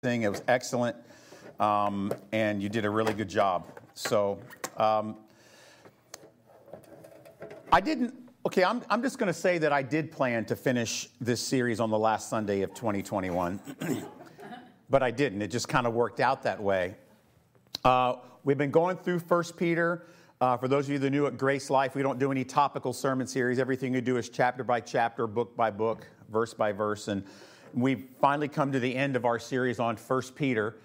It was excellent, um, and you did a really good job. So, um, I didn't. Okay, I'm, I'm just going to say that I did plan to finish this series on the last Sunday of 2021, but I didn't. It just kind of worked out that way. Uh, we've been going through First Peter. Uh, for those of you that are new at Grace Life, we don't do any topical sermon series. Everything we do is chapter by chapter, book by book, verse by verse. And we've finally come to the end of our series on 1 Peter.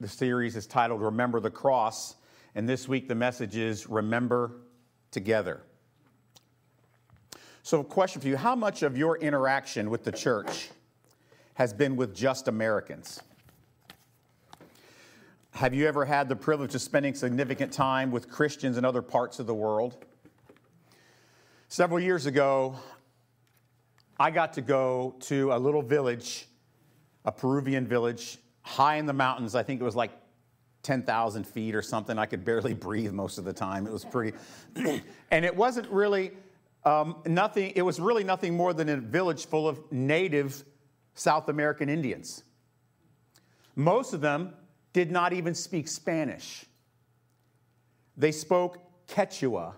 The series is titled Remember the Cross. And this week the message is Remember Together. So, a question for you How much of your interaction with the church has been with just Americans? Have you ever had the privilege of spending significant time with Christians in other parts of the world? Several years ago, I got to go to a little village, a Peruvian village, high in the mountains. I think it was like 10,000 feet or something. I could barely breathe most of the time. It was pretty, and it wasn't really um, nothing, it was really nothing more than a village full of native South American Indians. Most of them did not even speak Spanish. They spoke Quechua,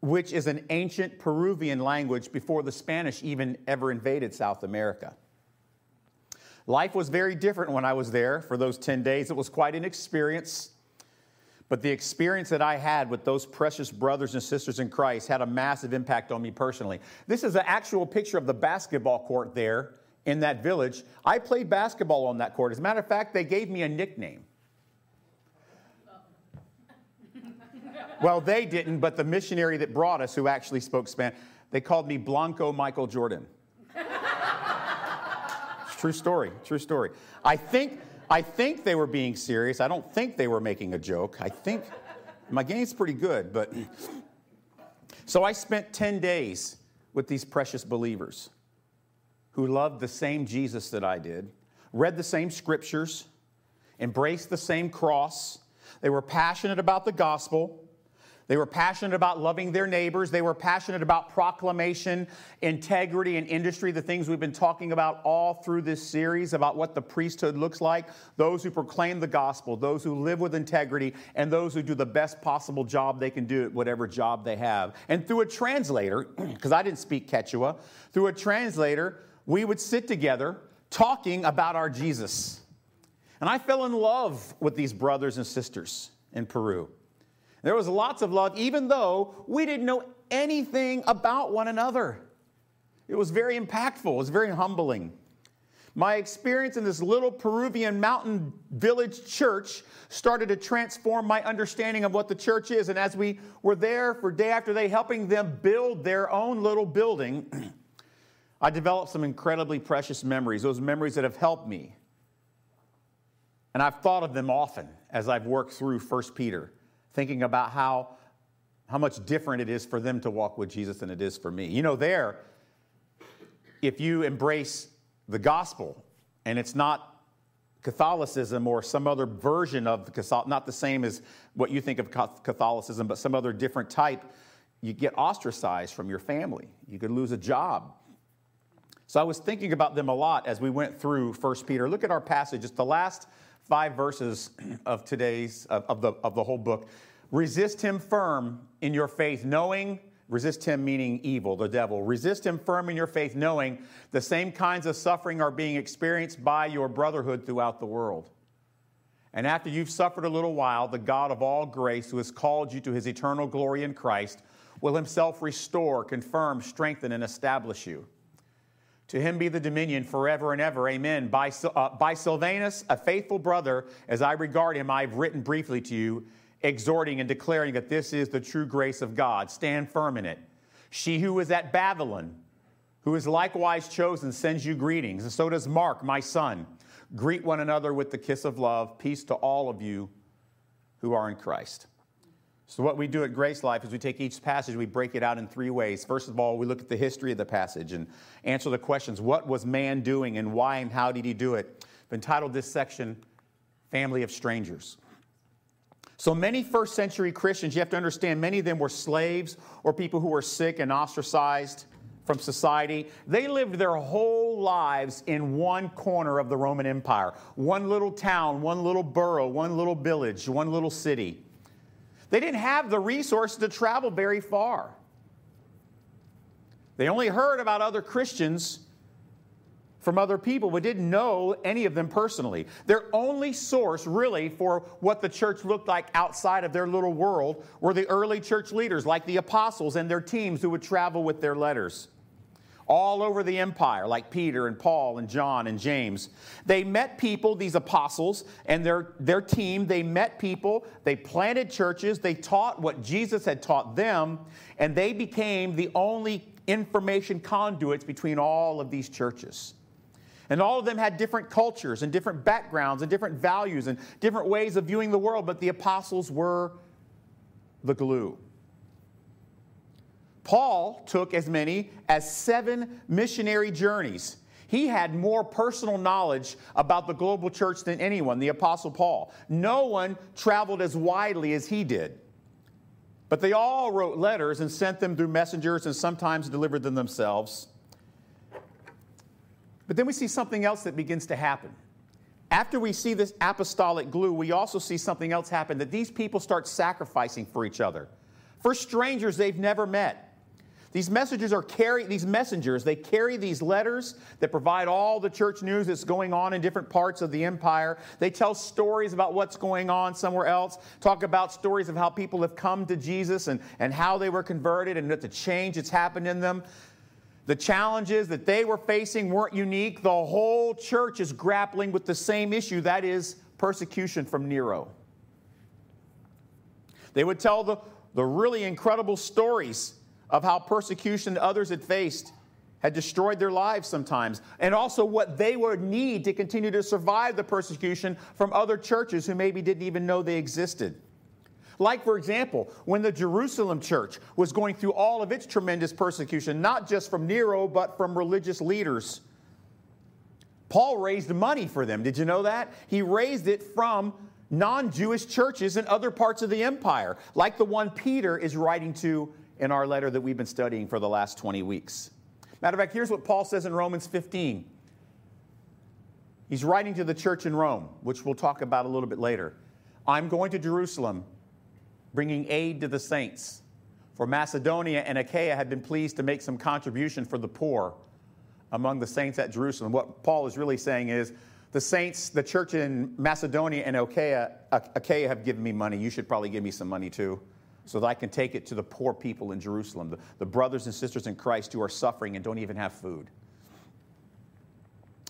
which is an ancient Peruvian language before the Spanish even ever invaded South America. Life was very different when I was there for those 10 days. It was quite an experience. But the experience that I had with those precious brothers and sisters in Christ had a massive impact on me personally. This is an actual picture of the basketball court there in that village. I played basketball on that court. As a matter of fact, they gave me a nickname. Well, they didn't, but the missionary that brought us, who actually spoke Spanish, they called me Blanco Michael Jordan. true story, true story. I think I think they were being serious. I don't think they were making a joke. I think my game's pretty good, but so I spent 10 days with these precious believers who loved the same Jesus that I did, read the same scriptures, embraced the same cross. They were passionate about the gospel. They were passionate about loving their neighbors. They were passionate about proclamation, integrity, and industry, the things we've been talking about all through this series about what the priesthood looks like. Those who proclaim the gospel, those who live with integrity, and those who do the best possible job they can do at whatever job they have. And through a translator, because I didn't speak Quechua, through a translator, we would sit together talking about our Jesus. And I fell in love with these brothers and sisters in Peru. There was lots of love, even though we didn't know anything about one another. It was very impactful, it was very humbling. My experience in this little Peruvian mountain village church started to transform my understanding of what the church is. And as we were there for day after day, helping them build their own little building, I developed some incredibly precious memories, those memories that have helped me. And I've thought of them often as I've worked through 1 Peter thinking about how, how much different it is for them to walk with Jesus than it is for me. You know, there, if you embrace the gospel and it's not Catholicism or some other version of Catholic, not the same as what you think of Catholicism, but some other different type, you get ostracized from your family. You could lose a job. So I was thinking about them a lot as we went through 1 Peter. Look at our passage. It's the last five verses of today's, of the, of the whole book. Resist him firm in your faith, knowing, resist him meaning evil, the devil. Resist him firm in your faith, knowing the same kinds of suffering are being experienced by your brotherhood throughout the world. And after you've suffered a little while, the God of all grace, who has called you to his eternal glory in Christ, will himself restore, confirm, strengthen, and establish you. To him be the dominion forever and ever. Amen. By, uh, by Silvanus, a faithful brother, as I regard him, I've written briefly to you, exhorting and declaring that this is the true grace of God. Stand firm in it. She who is at Babylon, who is likewise chosen, sends you greetings, and so does Mark, my son. Greet one another with the kiss of love. Peace to all of you who are in Christ. So, what we do at Grace Life is we take each passage, we break it out in three ways. First of all, we look at the history of the passage and answer the questions what was man doing and why and how did he do it? I've entitled this section, Family of Strangers. So, many first century Christians, you have to understand, many of them were slaves or people who were sick and ostracized from society. They lived their whole lives in one corner of the Roman Empire one little town, one little borough, one little village, one little city. They didn't have the resources to travel very far. They only heard about other Christians from other people, but didn't know any of them personally. Their only source, really, for what the church looked like outside of their little world were the early church leaders, like the apostles and their teams who would travel with their letters all over the empire, like Peter and Paul and John and James. They met people, these apostles and their, their team, they met people, they planted churches, they taught what Jesus had taught them, and they became the only information conduits between all of these churches. And all of them had different cultures and different backgrounds and different values and different ways of viewing the world, but the apostles were the glue. Paul took as many as seven missionary journeys. He had more personal knowledge about the global church than anyone, the Apostle Paul. No one traveled as widely as he did. But they all wrote letters and sent them through messengers and sometimes delivered them themselves. But then we see something else that begins to happen. After we see this apostolic glue, we also see something else happen that these people start sacrificing for each other, for strangers they've never met. These messengers are carry these messengers, they carry these letters that provide all the church news that's going on in different parts of the empire. They tell stories about what's going on somewhere else, talk about stories of how people have come to Jesus and, and how they were converted and the change that's happened in them. The challenges that they were facing weren't unique. The whole church is grappling with the same issue that is, persecution from Nero. They would tell the, the really incredible stories of how persecution others had faced had destroyed their lives sometimes, and also what they would need to continue to survive the persecution from other churches who maybe didn't even know they existed. Like, for example, when the Jerusalem church was going through all of its tremendous persecution, not just from Nero, but from religious leaders. Paul raised money for them. Did you know that? He raised it from non Jewish churches in other parts of the empire, like the one Peter is writing to in our letter that we've been studying for the last 20 weeks. Matter of fact, here's what Paul says in Romans 15. He's writing to the church in Rome, which we'll talk about a little bit later. I'm going to Jerusalem bringing aid to the saints. For Macedonia and Achaia had been pleased to make some contribution for the poor among the saints at Jerusalem. What Paul is really saying is the saints, the church in Macedonia and Achaia, Achaia have given me money. You should probably give me some money too, so that I can take it to the poor people in Jerusalem, the, the brothers and sisters in Christ who are suffering and don't even have food.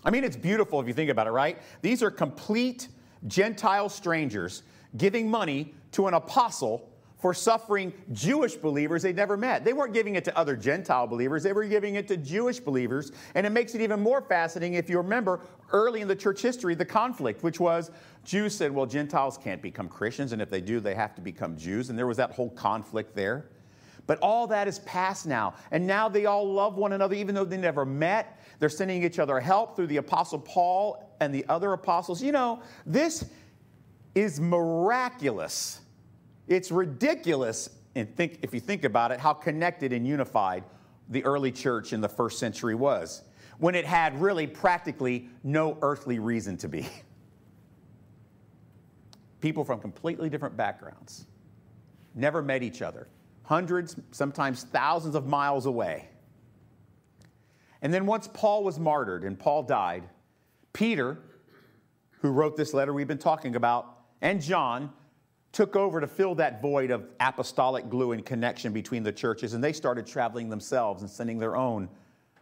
I mean, it's beautiful if you think about it, right? These are complete Gentile strangers giving money to an apostle for suffering Jewish believers they'd never met. They weren't giving it to other Gentile believers, they were giving it to Jewish believers. And it makes it even more fascinating if you remember early in the church history the conflict, which was Jews said, well, Gentiles can't become Christians, and if they do, they have to become Jews. And there was that whole conflict there. But all that is past now. And now they all love one another, even though they never met. They're sending each other help through the Apostle Paul and the other apostles. You know, this is miraculous. It's ridiculous, and think, if you think about it, how connected and unified the early church in the first century was, when it had really practically no earthly reason to be. People from completely different backgrounds never met each other, hundreds, sometimes thousands of miles away. And then once Paul was martyred and Paul died, Peter, who wrote this letter we've been talking about, and John took over to fill that void of apostolic glue and connection between the churches, and they started traveling themselves and sending their own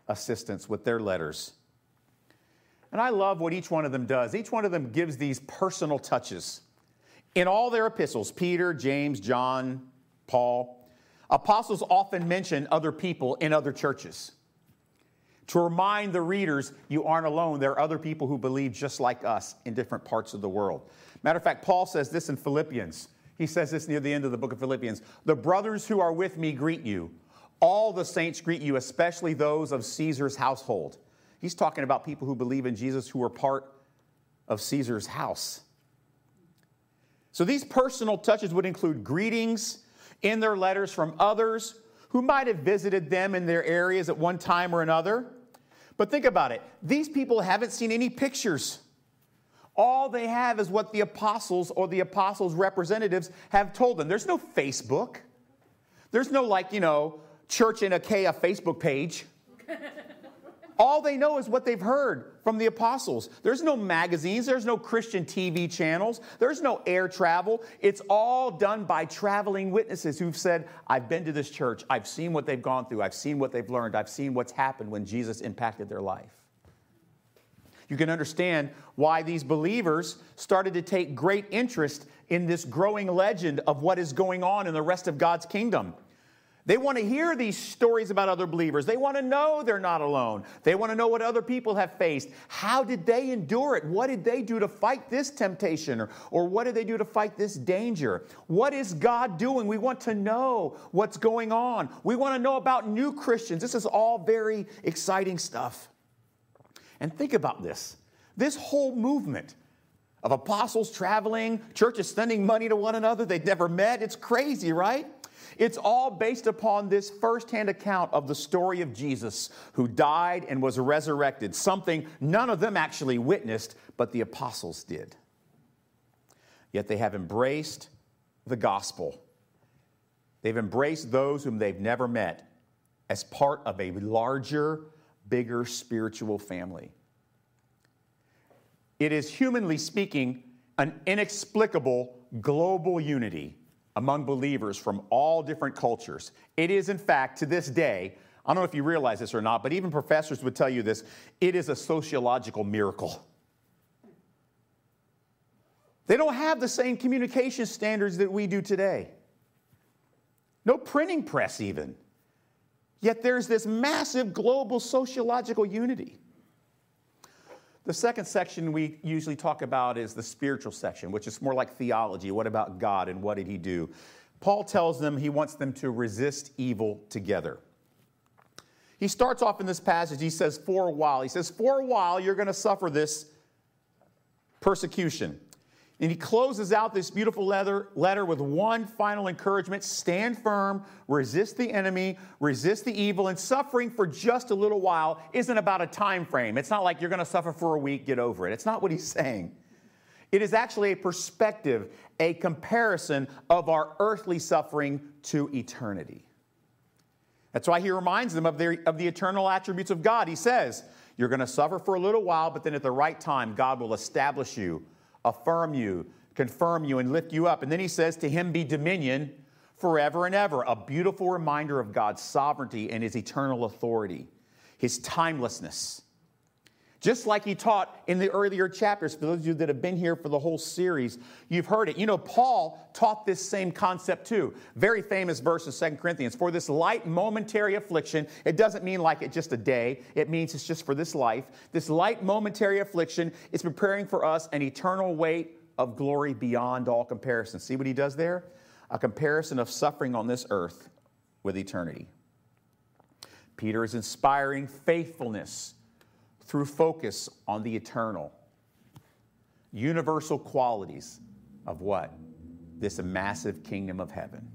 assistance with their letters. And I love what each one of them does. Each one of them gives these personal touches. In all their epistles, Peter, James, John, Paul, apostles often mention other people in other churches to remind the readers you aren't alone. There are other people who believe just like us in different parts of the world. Matter of fact, Paul says this in Philippians. He says this near the end of the book of Philippians The brothers who are with me greet you. All the saints greet you, especially those of Caesar's household. He's talking about people who believe in Jesus who are part of Caesar's house. So these personal touches would include greetings in their letters from others who might have visited them in their areas at one time or another. But think about it these people haven't seen any pictures. All they have is what the apostles or the apostles' representatives have told them. There's no Facebook. There's no, like, you know, Church in Achaia Facebook page. All they know is what they've heard from the apostles. There's no magazines, there's no Christian TV channels, there's no air travel. It's all done by traveling witnesses who've said, I've been to this church, I've seen what they've gone through, I've seen what they've learned, I've seen what's happened when Jesus impacted their life. You can understand why these believers started to take great interest in this growing legend of what is going on in the rest of God's kingdom. They want to hear these stories about other believers. They want to know they're not alone. They want to know what other people have faced. How did they endure it? What did they do to fight this temptation? Or, or what did they do to fight this danger? What is God doing? We want to know what's going on. We want to know about new Christians. This is all very exciting stuff. And think about this this whole movement of apostles traveling, churches sending money to one another they'd never met. It's crazy, right? It's all based upon this firsthand account of the story of Jesus who died and was resurrected, something none of them actually witnessed, but the apostles did. Yet they have embraced the gospel. They've embraced those whom they've never met as part of a larger, bigger spiritual family. It is, humanly speaking, an inexplicable global unity among believers from all different cultures. It is, in fact, to this day, I don't know if you realize this or not, but even professors would tell you this it is a sociological miracle. They don't have the same communication standards that we do today. No printing press, even. Yet there's this massive global sociological unity. The second section we usually talk about is the spiritual section, which is more like theology. What about God and what did he do? Paul tells them he wants them to resist evil together. He starts off in this passage, he says, For a while. He says, For a while, you're going to suffer this persecution. And he closes out this beautiful letter, letter with one final encouragement stand firm, resist the enemy, resist the evil, and suffering for just a little while isn't about a time frame. It's not like you're going to suffer for a week, get over it. It's not what he's saying. It is actually a perspective, a comparison of our earthly suffering to eternity. That's why he reminds them of, their, of the eternal attributes of God. He says, You're going to suffer for a little while, but then at the right time, God will establish you affirm you, confirm you, and lift you up. And then he says, To him be dominion forever and ever. A beautiful reminder of God's sovereignty and his eternal authority, his timelessness. Just like he taught in the earlier chapters, for those of you that have been here for the whole series, you've heard it. You know, Paul taught this same concept too. Very famous verse in 2 Corinthians. For this light momentary affliction, it doesn't mean like it's just a day, it means it's just for this life. This light momentary affliction is preparing for us an eternal weight of glory beyond all comparison. See what he does there? A comparison of suffering on this earth with eternity. Peter is inspiring faithfulness through focus on the eternal. Universal qualities of what? This massive kingdom of heaven.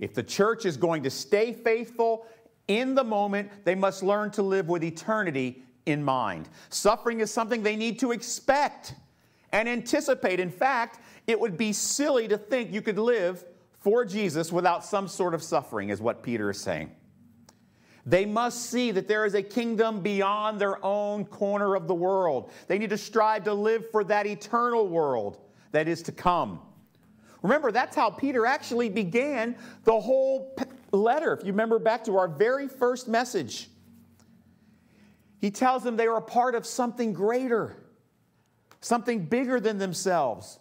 If the church is going to stay faithful in the moment, they must learn to live with eternity in mind. Suffering is something they need to expect and anticipate. In fact, it would be silly to think you could live for Jesus without some sort of suffering, is what Peter is saying. They must see that there is a kingdom beyond their own corner of the world. They need to strive to live for that eternal world that is to come. Remember, that's how Peter actually began the whole letter. If you remember back to our very first message, he tells them they are a part of something greater, something bigger than themselves.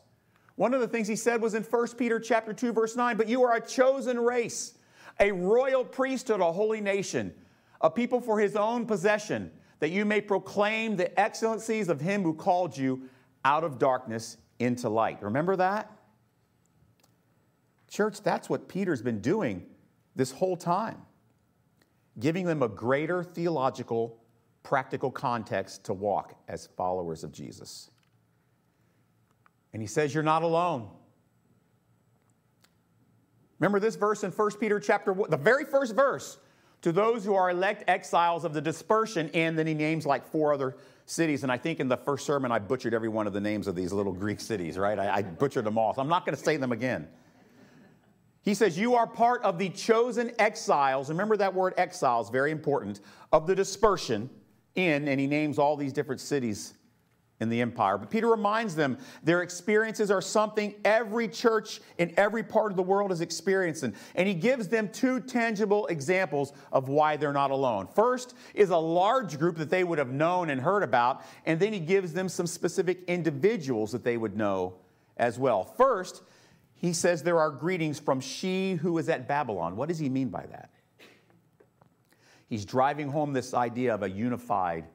One of the things he said was in 1 Peter chapter 2 verse 9, but you are a chosen race, a royal priesthood, a holy nation, a people for his own possession, that you may proclaim the excellencies of him who called you out of darkness into light. Remember that? Church, that's what Peter's been doing this whole time, giving them a greater theological, practical context to walk as followers of Jesus. And he says, You're not alone. Remember this verse in 1 Peter chapter 1, the very first verse. To those who are elect exiles of the dispersion, and then he names like four other cities. And I think in the first sermon, I butchered every one of the names of these little Greek cities, right? I, I butchered them all. So I'm not going to say them again. He says, You are part of the chosen exiles. Remember that word exiles, very important, of the dispersion in, and he names all these different cities in the empire. But Peter reminds them their experiences are something every church in every part of the world is experiencing. And he gives them two tangible examples of why they're not alone. First is a large group that they would have known and heard about, and then he gives them some specific individuals that they would know as well. First, he says there are greetings from she who is at Babylon. What does he mean by that? He's driving home this idea of a unified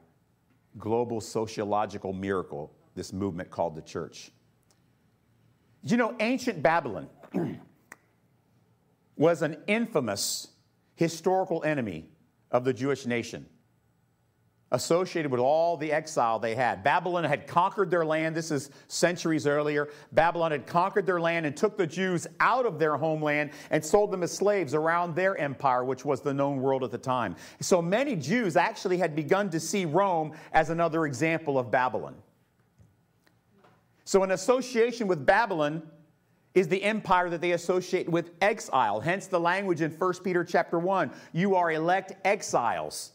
global sociological miracle, this movement called the church. You know, ancient Babylon was an infamous historical enemy of the Jewish nation associated with all the exile they had. Babylon had conquered their land. This is centuries earlier. Babylon had conquered their land and took the Jews out of their homeland and sold them as slaves around their empire, which was the known world at the time. So many Jews actually had begun to see Rome as another example of Babylon. So, an association with Babylon is the empire that they associate with exile. Hence the language in 1 Peter chapter 1 you are elect exiles.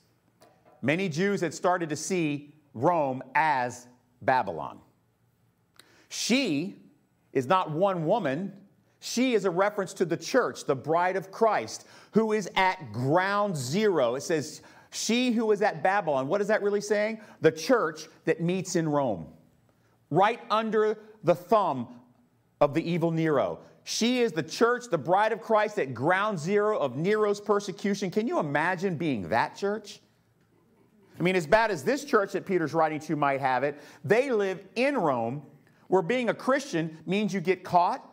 Many Jews had started to see Rome as Babylon. She is not one woman. She is a reference to the church, the bride of Christ, who is at ground zero. It says, She who is at Babylon. What is that really saying? The church that meets in Rome, right under the thumb of the evil Nero. She is the church, the bride of Christ at ground zero of Nero's persecution. Can you imagine being that church? I mean, as bad as this church that Peter's writing to might have it, they live in Rome, where being a Christian means you get caught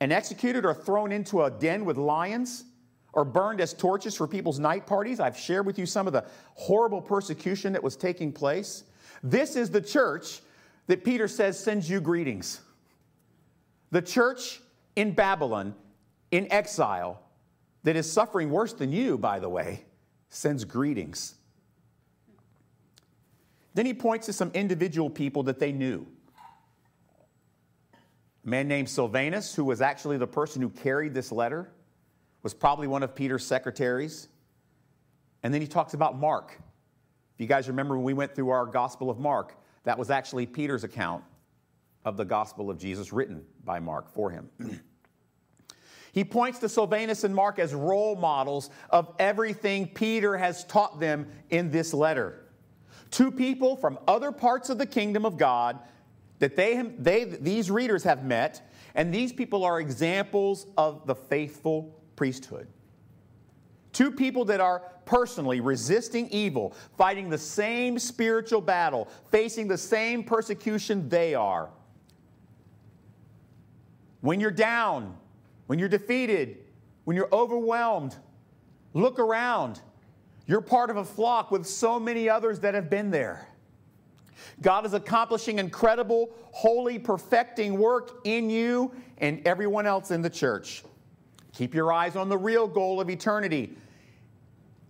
and executed or thrown into a den with lions or burned as torches for people's night parties. I've shared with you some of the horrible persecution that was taking place. This is the church that Peter says sends you greetings. The church in Babylon, in exile, that is suffering worse than you, by the way, sends greetings. Then he points to some individual people that they knew. A man named Silvanus, who was actually the person who carried this letter, was probably one of Peter's secretaries. And then he talks about Mark. If you guys remember when we went through our Gospel of Mark, that was actually Peter's account of the Gospel of Jesus written by Mark for him. he points to Silvanus and Mark as role models of everything Peter has taught them in this letter. Two people from other parts of the kingdom of God that they, they, these readers have met, and these people are examples of the faithful priesthood. Two people that are personally resisting evil, fighting the same spiritual battle, facing the same persecution they are. When you're down, when you're defeated, when you're overwhelmed, look around. You're part of a flock with so many others that have been there. God is accomplishing incredible, holy, perfecting work in you and everyone else in the church. Keep your eyes on the real goal of eternity.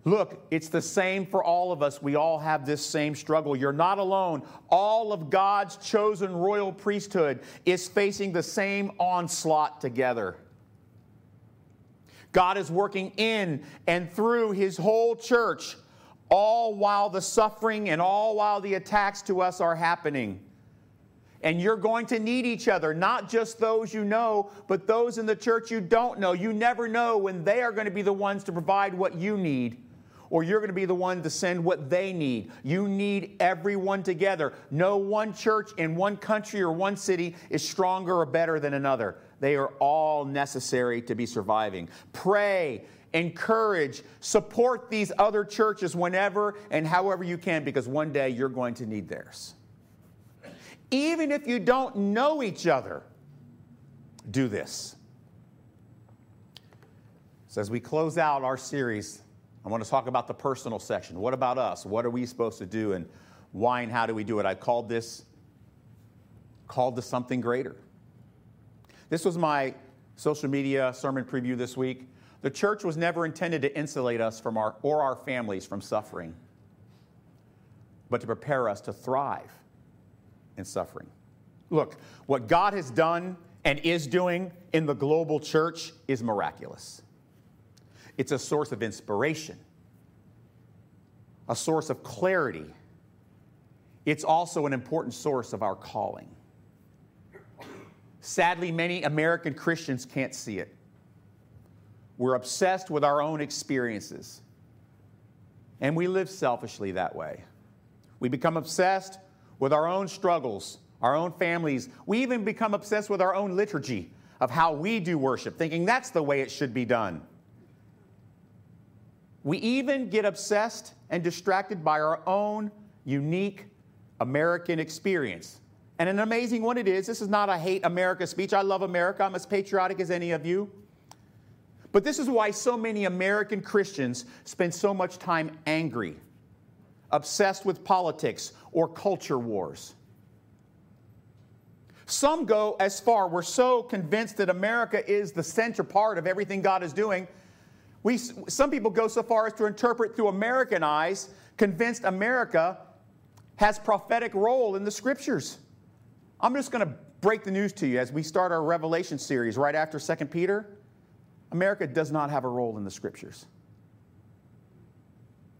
Look, it's the same for all of us. We all have this same struggle. You're not alone. All of God's chosen royal priesthood is facing the same onslaught together. God is working in and through his whole church, all while the suffering and all while the attacks to us are happening. And you're going to need each other, not just those you know, but those in the church you don't know. You never know when they are going to be the ones to provide what you need or you're going to be the one to send what they need. You need everyone together. No one church in one country or one city is stronger or better than another. They are all necessary to be surviving. Pray, encourage, support these other churches whenever and however you can because one day you're going to need theirs. Even if you don't know each other, do this. So, as we close out our series, I want to talk about the personal section. What about us? What are we supposed to do? And why and how do we do it? I called this called to something greater. This was my social media sermon preview this week. The church was never intended to insulate us from our, or our families from suffering, but to prepare us to thrive in suffering. Look, what God has done and is doing in the global church is miraculous. It's a source of inspiration, a source of clarity. It's also an important source of our calling. Sadly, many American Christians can't see it. We're obsessed with our own experiences. And we live selfishly that way. We become obsessed with our own struggles, our own families. We even become obsessed with our own liturgy of how we do worship, thinking that's the way it should be done. We even get obsessed and distracted by our own unique American experience. And an amazing one it is. This is not a hate America speech. I love America. I'm as patriotic as any of you. But this is why so many American Christians spend so much time angry, obsessed with politics or culture wars. Some go as far, we're so convinced that America is the center part of everything God is doing. We, some people go so far as to interpret through American eyes, convinced America has prophetic role in the scriptures. I'm just going to break the news to you as we start our Revelation series right after 2 Peter. America does not have a role in the scriptures.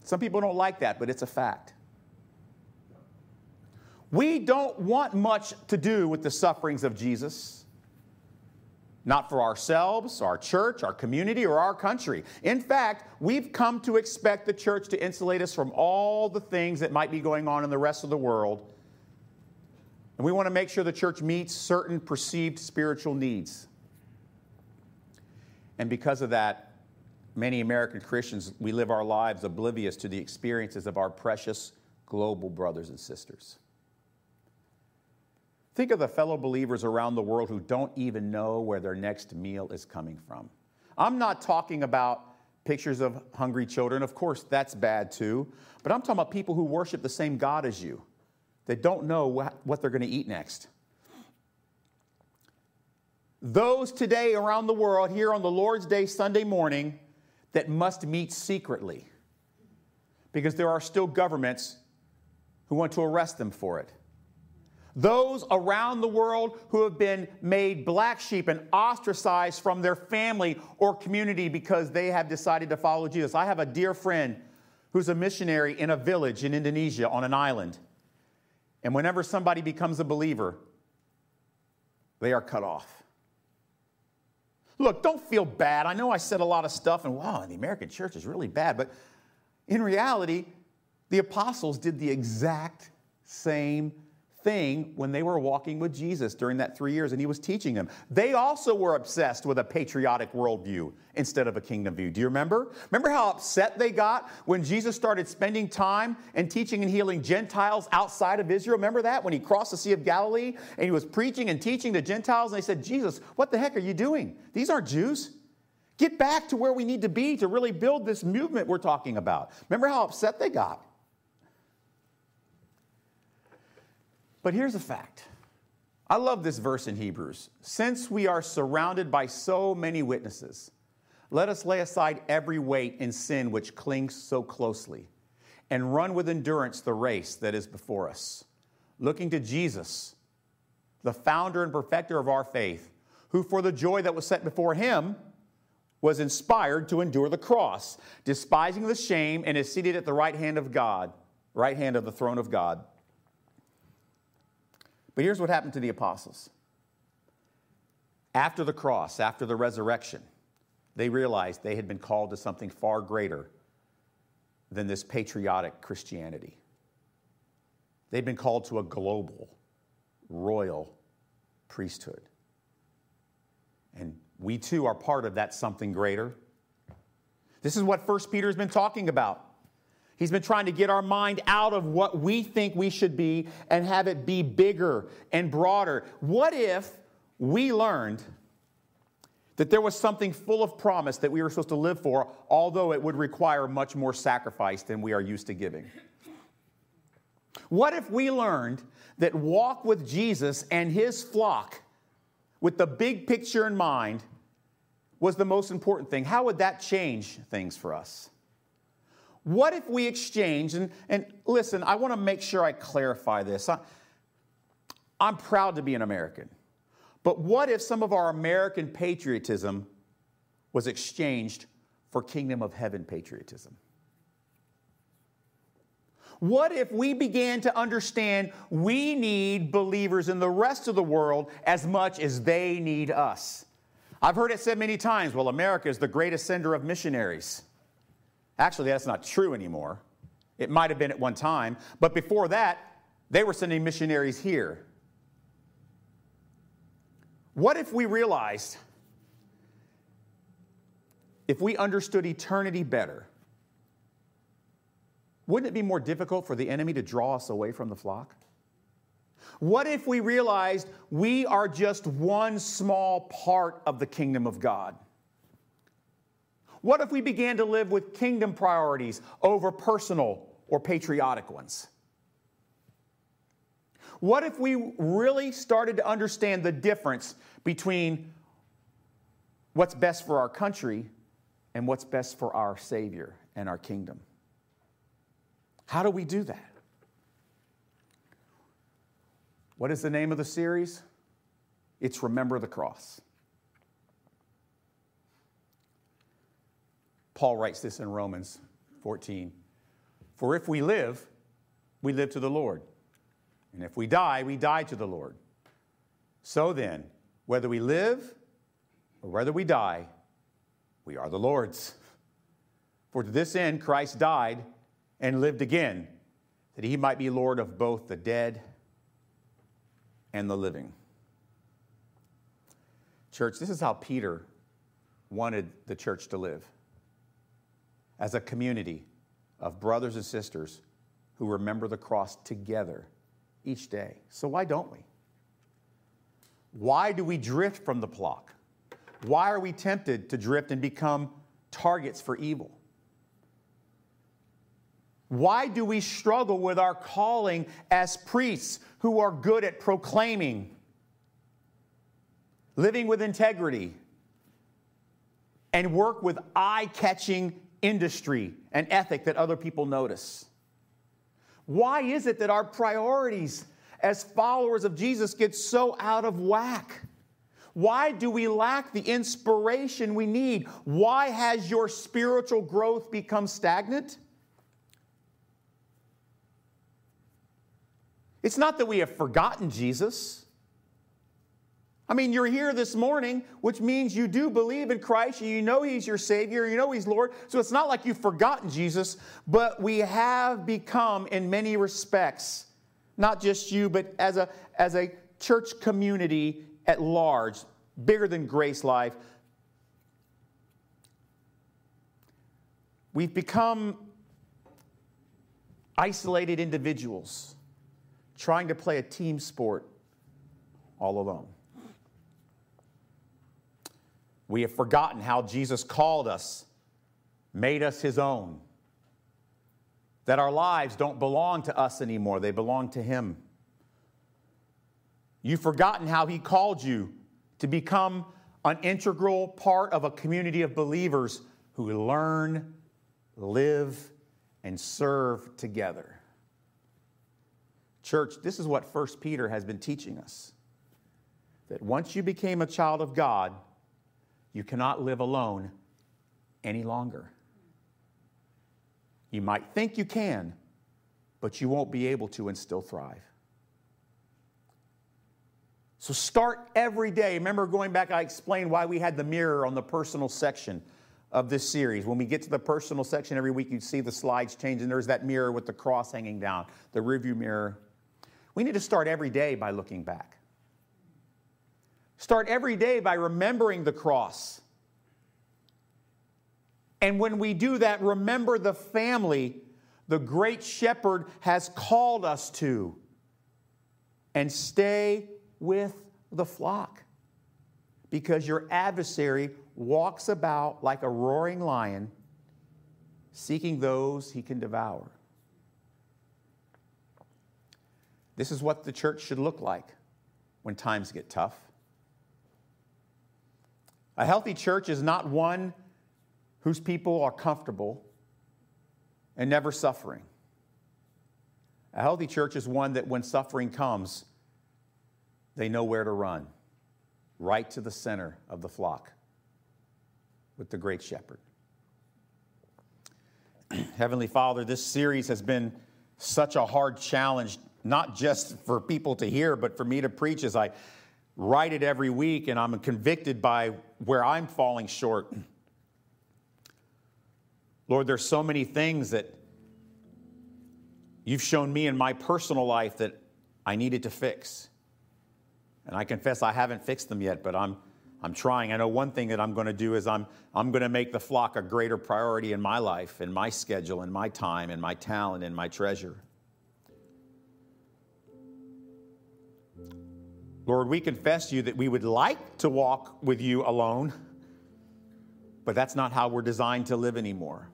Some people don't like that, but it's a fact. We don't want much to do with the sufferings of Jesus. Not for ourselves, our church, our community, or our country. In fact, we've come to expect the church to insulate us from all the things that might be going on in the rest of the world. And we want to make sure the church meets certain perceived spiritual needs. And because of that, many American Christians, we live our lives oblivious to the experiences of our precious global brothers and sisters. Think of the fellow believers around the world who don't even know where their next meal is coming from. I'm not talking about pictures of hungry children. Of course, that's bad too. But I'm talking about people who worship the same God as you that don't know what they're going to eat next those today around the world here on the Lord's Day, Sunday morning, that must meet secretly because there are still governments who want to arrest them for it. Those around the world who have been made black sheep and ostracized from their family or community because they have decided to follow Jesus. I have a dear friend who's a missionary in a village in Indonesia on an island. And whenever somebody becomes a believer, they are cut off. Look, don't feel bad. I know I said a lot of stuff, and wow, the American church is really bad. But in reality, the apostles did the exact same thing when they were walking with Jesus during that three years and he was teaching them. They also were obsessed with a patriotic worldview instead of a kingdom view. Do you remember? Remember how upset they got when Jesus started spending time and teaching and healing Gentiles outside of Israel? Remember that when he crossed the Sea of Galilee and he was preaching and teaching the Gentiles and they said, Jesus, what the heck are you doing? These aren't Jews. Get back to where we need to be to really build this movement we're talking about. Remember how upset they got? But here's a fact. I love this verse in Hebrews. Since we are surrounded by so many witnesses, let us lay aside every weight and sin which clings so closely, and run with endurance the race that is before us, looking to Jesus, the founder and perfecter of our faith, who for the joy that was set before him was inspired to endure the cross, despising the shame, and is seated at the right hand of God, right hand of the throne of God. But here's what happened to the apostles. After the cross, after the resurrection, they realized they had been called to something far greater than this patriotic Christianity. They'd been called to a global, royal priesthood. And we too are part of that something greater. This is what 1 Peter has been talking about. He's been trying to get our mind out of what we think we should be and have it be bigger and broader. What if we learned that there was something full of promise that we were supposed to live for, although it would require much more sacrifice than we are used to giving? What if we learned that walk with Jesus and his flock with the big picture in mind was the most important thing, how would that change things for us? What if we exchange, and, and listen, I want to make sure I clarify this. I, I'm proud to be an American, but what if some of our American patriotism was exchanged for kingdom of heaven patriotism? What if we began to understand we need believers in the rest of the world as much as they need us? I've heard it said many times well, America is the greatest sender of missionaries. Actually, that's not true anymore. It might have been at one time, but before that, they were sending missionaries here. What if we realized, if we understood eternity better, wouldn't it be more difficult for the enemy to draw us away from the flock? What if we realized we are just one small part of the kingdom of God? What if we began to live with kingdom priorities over personal or patriotic ones? What if we really started to understand the difference between what's best for our country and what's best for our Savior and our kingdom? How do we do that? What is the name of the series? It's Remember the Cross. Paul writes this in Romans 14 For if we live, we live to the Lord. And if we die, we die to the Lord. So then, whether we live or whether we die, we are the Lord's. For to this end Christ died and lived again, that he might be Lord of both the dead and the living. Church, this is how Peter wanted the church to live as a community of brothers and sisters who remember the cross together each day. So, why don't we? Why do we drift from the flock? Why are we tempted to drift and become targets for evil? Why do we struggle with our calling as priests who are good at proclaiming, living with integrity, and work with eye catching industry and ethic that other people notice? Why is it that our priorities as followers of Jesus get so out of whack? Why do we lack the inspiration we need? Why has your spiritual growth become stagnant? It's not that we have forgotten Jesus. I mean, you're here this morning, which means you do believe in Christ, and you know He's your Savior, you know He's Lord. So it's not like you've forgotten Jesus, but we have become, in many respects, not just you, but as a, as a church community at large, bigger than Grace Life, we've become isolated individuals trying to play a team sport all alone. We have forgotten how Jesus called us, made us his own, that our lives don't belong to us anymore, they belong to him. You've forgotten how he called you to become an integral part of a community of believers who learn, live, and serve together. Church, this is what 1 Peter has been teaching us that once you became a child of God, you cannot live alone any longer. You might think you can, but you won't be able to and still thrive. So start every day. Remember going back, I explained why we had the mirror on the personal section of this series. When we get to the personal section every week, you'd see the slides change, and there's that mirror with the cross hanging down, the rearview mirror we need to start every day by looking back. Start every day by remembering the cross. And when we do that, remember the family the great shepherd has called us to. And stay with the flock. Because your adversary walks about like a roaring lion, seeking those he can devour. This is what the church should look like when times get tough. A healthy church is not one whose people are comfortable and never suffering. A healthy church is one that when suffering comes, they know where to run right to the center of the flock with the great shepherd. Heavenly Father, this series has been such a hard challenge, not just for people to hear, but for me to preach as I write it every week and I'm convicted by where I'm falling short. Lord, there's so many things that you've shown me in my personal life that I needed to fix. And I confess I haven't fixed them yet, but I'm, I'm trying. I know one thing that I'm going to do is I'm, I'm going to make the flock a greater priority in my life, in my schedule, in my time, in my talent, in my treasure. Lord, we confess to you that we would like to walk with you alone, but that's not how we're designed to live anymore.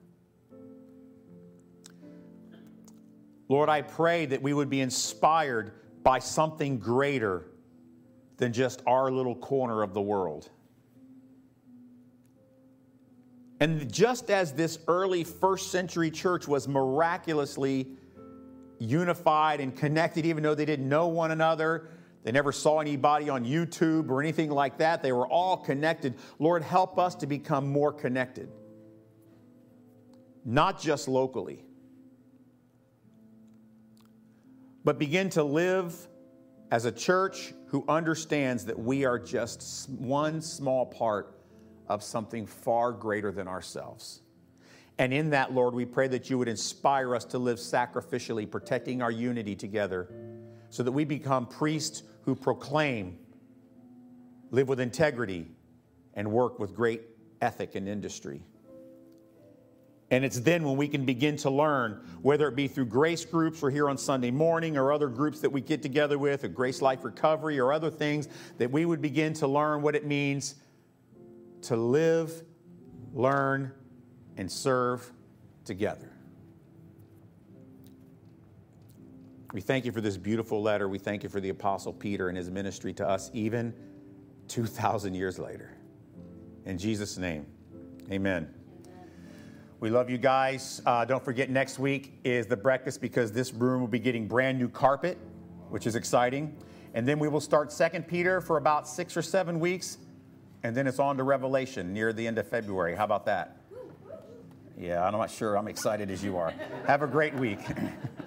Lord, I pray that we would be inspired by something greater than just our little corner of the world. And just as this early first century church was miraculously unified and connected, even though they didn't know one another, they never saw anybody on YouTube or anything like that, they were all connected. Lord, help us to become more connected, not just locally, but begin to live as a church who understands that we are just one small part of something far greater than ourselves. And in that, Lord, we pray that you would inspire us to live sacrificially, protecting our unity together, so that we become priests who proclaim, live with integrity, and work with great ethic and industry. And it's then when we can begin to learn, whether it be through grace groups or here on Sunday morning or other groups that we get together with, or Grace Life Recovery or other things, that we would begin to learn what it means to live, learn, and serve together. We thank you for this beautiful letter. We thank you for the Apostle Peter and his ministry to us, even 2,000 years later. In Jesus' name, amen. We love you guys. Uh, don't forget, next week is the breakfast because this room will be getting brand new carpet, which is exciting. And then we will start Second Peter for about six or seven weeks, and then it's on to Revelation near the end of February. How about that? Yeah, I'm not sure I'm excited as you are. Have a great week.